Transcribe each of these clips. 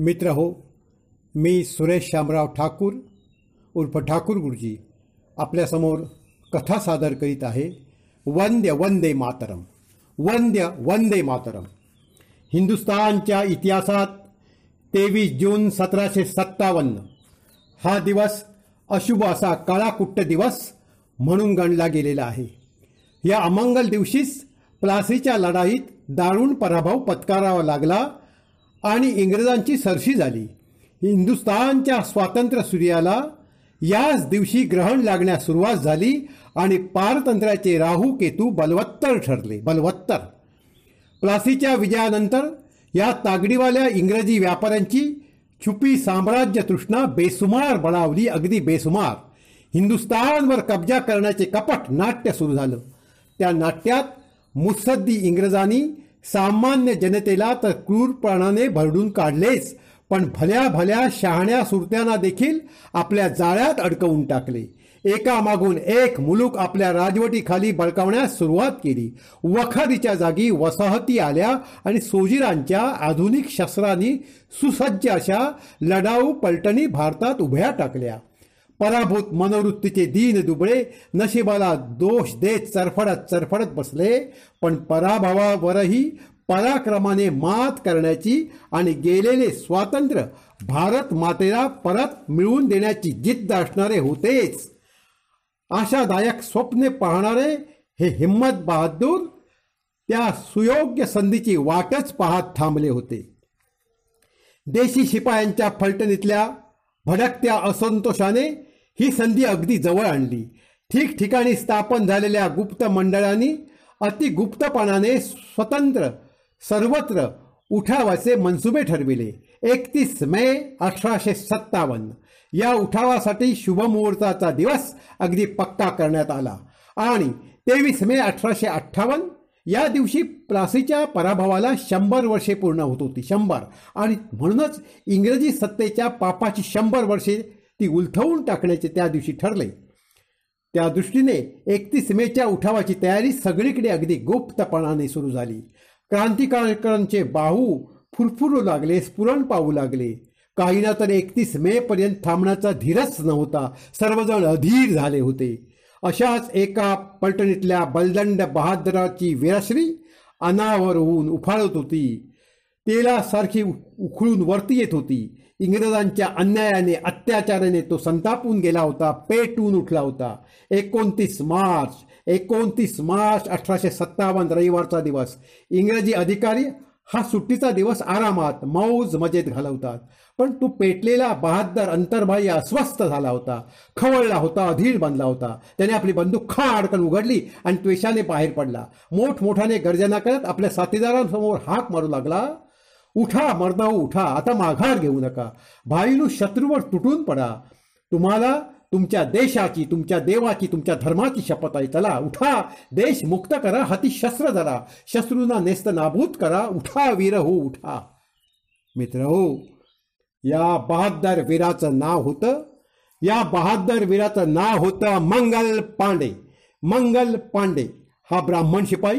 मित्र हो मी सुरेश शामराव ठाकूर उर्फ ठाकूर गुरुजी आपल्यासमोर कथा सादर करीत आहे. वंद्य वंदे मातरम वंद्य वंदे मातरम. हिंदुस्तानच्या इतिहासात तेवीस जून सतराशे सत्तावन्न हा दिवस अशुभ असा काळाकुट्ट दिवस म्हणून गणला गेलेला आहे. या अमंगल दिवशीच प्लासीच्या लढाईत दारुण पराभव पत्करावा लागला. आणि इंग्रजांची सरशी झाली. हिंदुस्थानच्या स्वातंत्र्य सूर्याला याच दिवशी ग्रहण लागण्यास सुरुवात झाली आणि पारतंत्र्याचे राहू केतू बलवत्तर ठरले. बलवत्तर. प्लासीच्या विजयानंतर या तागडीवाल्या इंग्रजी व्यापाऱ्यांची छुपी साम्राज्य तृष्णा बेसुमार बळावली अगदी बेसुमार. हिंदुस्थानवर कब्जा करण्याचे कपट नाट्य सुरू झालं. त्या नाट्यात मुत्सद्दी इंग्रजांनी सामान्य जनतेला तर क्रूरपणाने भरडून काढलेच पण भल्या भल्या शहाण्या सुरत्यांना देखील आपल्या जाळ्यात अडकवून टाकले. एकामागून एक मुलूक आपल्या राजवटीखाली बळकावण्यास सुरुवात केली. वखारीच्या जागी वसाहती आल्या आणि सोजिरांच्या आधुनिक शस्त्रांनी सुसज्ज अशा लढाऊ पलटणी भारतात उभ्या टाकल्या. पराभूत मनोवृत्तीचे दीन दुबळे नशिबाला दोष देत चरफडत चरफडत बसले पण पराभवावरही पराक्रमाने मात करण्याची आणि गेलेले स्वातंत्र्य भारत मातेला परत मिळवून देण्याची जिद्द असणारे होतेच. आशादायक स्वप्ने पाहणारे हे हिम्मत बहादूर त्या सुयोग्य संधीची वाटच पाहत थांबले होते. देशी शिपायांच्या फलटणीतल्या भडकत्या असंतोषाने ही संधी अगदी जवळ आणली. ठिकठिकाणी स्थापन झालेल्या गुप्त मंडळांनी अतिगुप्तपणाने स्वतंत्र सर्वत्र उठावाचे मनसुबे ठरविले. एकतीस मे अठराशे सत्तावन्न. या उठावासाठी शुभमुहूर्ताचा दिवस अगदी पक्का करण्यात आला. आणि तेवीस मे अठराशे अठ्ठावन्न या दिवशी प्लासीच्या पराभवाला शंभर वर्षे पूर्ण होत होती. शंभर. आणि म्हणूनच इंग्रजी सत्तेच्या पापाची शंभर वर्षे ती उलथवून टाकण्याचे त्या दिवशी ठरले. त्या दृष्टीने एकतीस मेच्या उठावाची तयारी सगळीकडे अगदी गुप्तपणाने सुरू झाली. क्रांतिकारकांचे बाहू फुरफुरू लागले स्फुरण पाहू लागले. काहींना तर एकतीस मे पर्यंत थांबण्याचा धीरच नव्हता. सर्वजण अधीर झाले होते. अशाच एका पलटणीतल्या बलदंड बहादराची वीरश्री अनावर होऊन उफाळत होती. तेलासारखी उखळून वरती येत होती. इंग्रजांच्या अन्यायाने अत्याचाराने तो संतापून गेला होता पेटून उठला होता. एकोणतीस मार्च एकोणतीस मार्च अठराशे सत्तावन्न रविवारचा दिवस. इंग्रजी अधिकारी हा सुट्टीचा दिवस आरामात मौज मजेत घालवतात. पण तो पेटलेला बहादर अंतर्बाह्य अस्वस्थ झाला होता. खवळला होता अधीर बनला होता. त्याने आपली बंदूक खा अडकण उघडली आणि त्वेषाने बाहेर पडला. मोठमोठ्याने गर्जना करत आपल्या साथीदारांसमोर हाक मारू लागला. उठा मर्दाऊ उठा. आता माघार घेऊ नका. भाईलू शत्रूवर तुटून पडा. तुम्हाला तुमच्या देशाची तुमच्या देवाची तुमच्या धर्माची शपथ आहे. चला उठा. देश मुक्त करा हाती शस्त्र धरा. शत्रूंना नेस्त नाबूद करा. उठा वीर हो उठा. मित्र हो या बहादर वीराचं नाव होतं. या बहादर वीराचं नाव होतं मंगल पांडे. मंगल पांडे. हा ब्राह्मण शिपाई.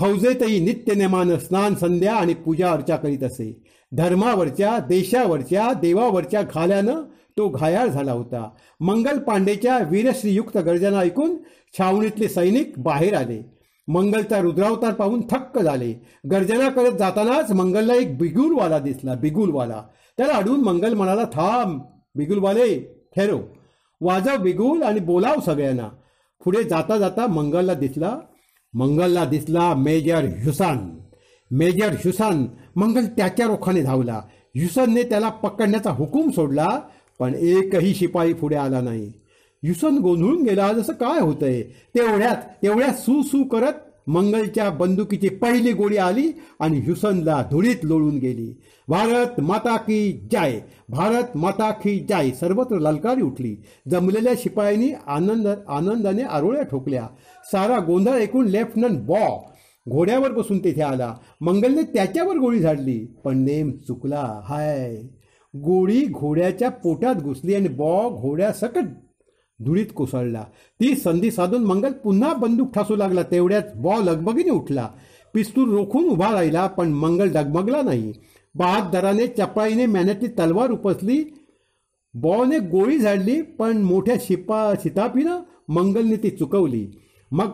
फौजेतही नित्यनेमानं स्नान संध्या आणि पूजा अर्चा करीत असे. धर्मावरच्या देशावरच्या देवावरच्या घाल्यानं तो घायाळ झाला होता. मंगल पांडेच्या वीरश्रीयुक्त गर्जना ऐकून छावणीतले सैनिक बाहेर आले. मंगलचा रुद्रावतार पाहून थक्क झाले. गर्जना करत जातानाच मंगलला एक बिगुलवाला दिसला बिगुलवाला. त्याला अडून मंगल म्हणाला थांब बिगुलवाले ठेरो. वाजव बिगुल आणि बोलाव सगळ्यांना. पुढे जाता जाता मंगलला दिसला मंगलला दिसला मेजर ह्युसान. मेजर ह्युसान मंगल त्याच्या रोखाने धावला. ह्युसनने त्याला पकडण्याचा हुकूम सोडला पण एकही शिपाई पुढे आला नाही. युसन गोंधळून गेला जसं काय होतंय? तेवढ्यात तेवढ्या सू सू करत मंगलच्या बंदुकीची पहिली गोळी आली आणि ह्युसनला धुळीत लोळून गेली. भारत माता की जाय भारत माता की जाय सर्वत्र ललकारी उठली. जमलेल्या शिपायांनी आनंद आनंदाने आरोळ्या ठोकल्या. सारा गोंधळ ऐकून लेफ्टनंट बॉ घोड्यावर बसून तेथे आला. मंगलने त्याच्यावर गोळी झाडली पण नेम चुकला हाय. गोळी घोड्याच्या पोटात घुसली आणि बॉ घोड्यासकट धुळीत कोसळला. ती संधी साधून मंगल पुन्हा बंदूक ठासू लागला. तेवढ्याच बॉ लगबगीने उठला. पिस्तूल रोखून उभा राहिला पण मंगल डगमगला नाही. बहादराने चपळाईने मेहनतली तलवार उपसली. बॉने गोळी झाडली पण मोठ्या शिपा शितापीनं मंगलने ती चुकवली. मग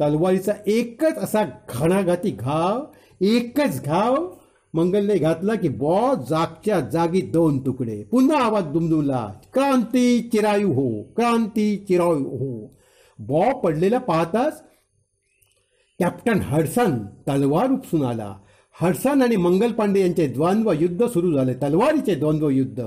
तलवारीचा एकच असा घणाघाती घाव एकच घाव मंगलने घातला की बॉ जागच्या जागी दोन तुकडे. पुन्हा आवाज दुमदुमला क्रांती चिरायू हो क्रांती चिरायू हो. बॉ पडलेला पाहताच कॅप्टन हडसन तलवार उपसून आला. हडसन आणि मंगल पांडे यांचे द्वंद्व युद्ध सुरू झाले. तलवारीचे द्वंद्व युद्ध.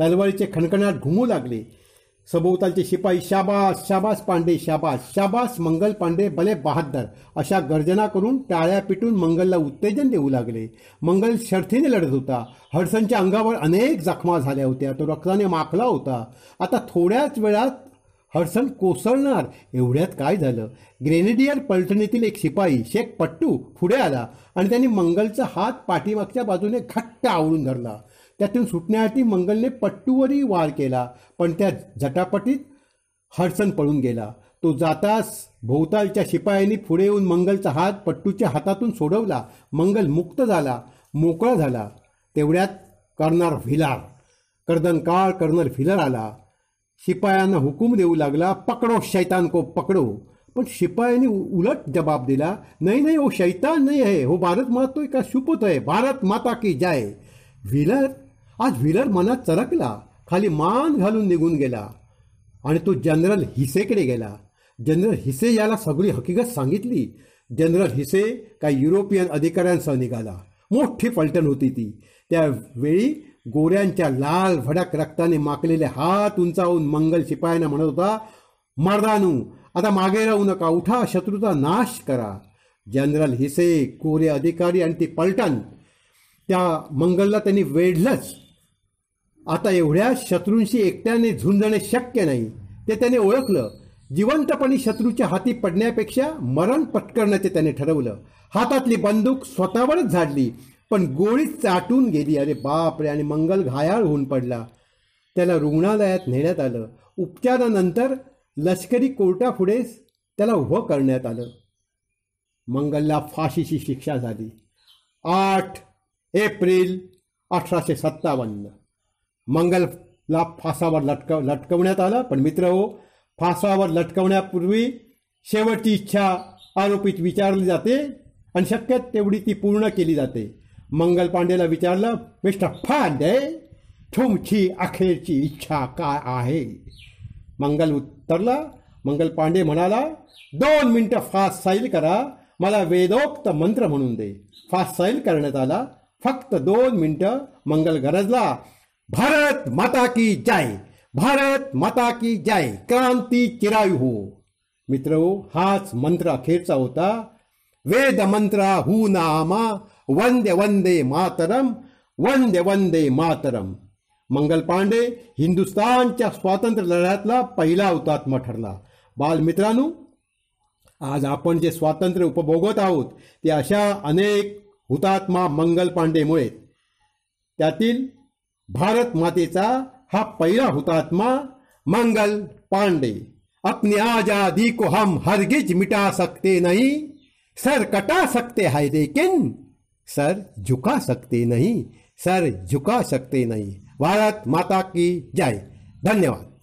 तलवारीचे खणखणाट घुमू लागले. सभोवतालचे शिपाई शाबास शाबास पांडे शाबास शाबास मंगल पांडे भले बहादर अशा गर्जना करून टाळ्या पिटून मंगलला उत्तेजन देऊ लागले. मंगल शर्थीने लढत होता. हडसनच्या अंगावर अनेक जखमा झाल्या होत्या. तो रक्ताने माखला होता. आता थोड्याच वेळात हडसन कोसळणार. एवढ्यात काय झालं? ग्रेनेडियर पलटणीतील एक शिपाई शेख पट्टू पुढे आला आणि त्यांनी मंगलचा हात पाठीमागच्या बाजूने घट्ट आवळून धरला. त्यातून सुटण्यासाठी मंगलने पट्टूवरही वार केला पण त्या झटापटीत हडसन पळून गेला. तो जाताच भोवतालच्या शिपायांनी पुढे येऊन मंगलचा हात पट्टूच्या हातातून सोडवला. मंगल मुक्त झाला मोकळा झाला. तेवढ्यात कर्नर व्हिलार कर्दन काळ कर्नर व्हिलर आला. शिपायांना हुकूम देऊ लागला पकडो शैतान को पकडो. पण शिपायांनी उलट जबाब दिला नाही नाही हो शैतान नाही आहे. हो भारत मातोय का शुपत आहे भारत माता की जाय. व्हिलर आज व्हीलर मनात चरकला खाली मान घालून निघून गेला. आणि तो जनरल हिसेकडे गेला. जनरल हिसे याला सगळी हकीकत सांगितली. जनरल हिसे काही युरोपियन अधिकाऱ्यांसह निघाला. मोठी पलटण होती ती. त्यावेळी गोऱ्यांच्या लाल भडक रक्ताने माकलेले हात उंचावून मंगल शिपायांना म्हणत होता मर्दानू आता मागे राहू नका उठा शत्रूचा नाश करा. जनरल हिसे कोरे अधिकारी आणि ती पलटण. त्या मंगलला त्यांनी वेढलंच. आता एवढ्या शत्रूंशी एकट्याने झुंजणे शक्य नाही. ते त्याने ओळखलं. जिवंतपणी शत्रूच्या हाती पडण्यापेक्षा मरण पटकरण्याचे त्याने ठरवलं. हातातली बंदूक स्वतःवरच झाडली पण गोळी चाटून गेली. अरे बापरे आणि मंगल घायाळ होऊन पडला. त्याला रुग्णालयात नेण्यात आलं. उपचारानंतर लष्करी कोर्टापुढे त्याला उभं करण्यात आलं. मंगलला फाशीची शिक्षा झाली. आठ एप्रिल अठराशे सत्तावन्न. मंगलला फासावर लटकव लटकवण्यात आलं. पण मित्र हो फासावर लटकवण्यापूर्वी शेवटची इच्छा आरोपीत विचारली जाते आणि शक्य तेवढी ती पूर्ण केली जाते. मंगल पांडेला विचारलं मिस्टर फांडे तुमची अखेरची इच्छा काय आहे? मंगल उत्तरला मंगल पांडे म्हणाला दोन मिनटं फास्ट साईल करा मला वेदोक्त मंत्र म्हणून दे. फास्ट साईल करण्यात आला. फक्त दोन मिनटं मंगल गरजला भारत माता की जय। भारत माता की जय। क्रांती चिरायू हो। मित्र हाच मंत्र अखेरचा होता वेद मंत्रा हू नामा वंदे वंदे मातरम वंदे वंदे मातरम। मंगल पांडे हिंदुस्तानच्या स्वातंत्र्य लढ्यातला पहिला हुतात्मा ठरला। बालमित्रांनो आज आपण जे स्वातंत्र्य उपभोगत आहोत ते अशा अनेक हुतात्मा मंगल पांडेमुळे त्यातील भारत मातेचा हा पहिला हुतात्मा मंगल पांडे. अपनी आज़ादी को हम हरगिज मिटा सकते नहीं. सर कटा सकते हैं लेकिन सर झुका सकते नहीं. सर झुका सकते नहीं. भारत माता की जय. धन्यवाद.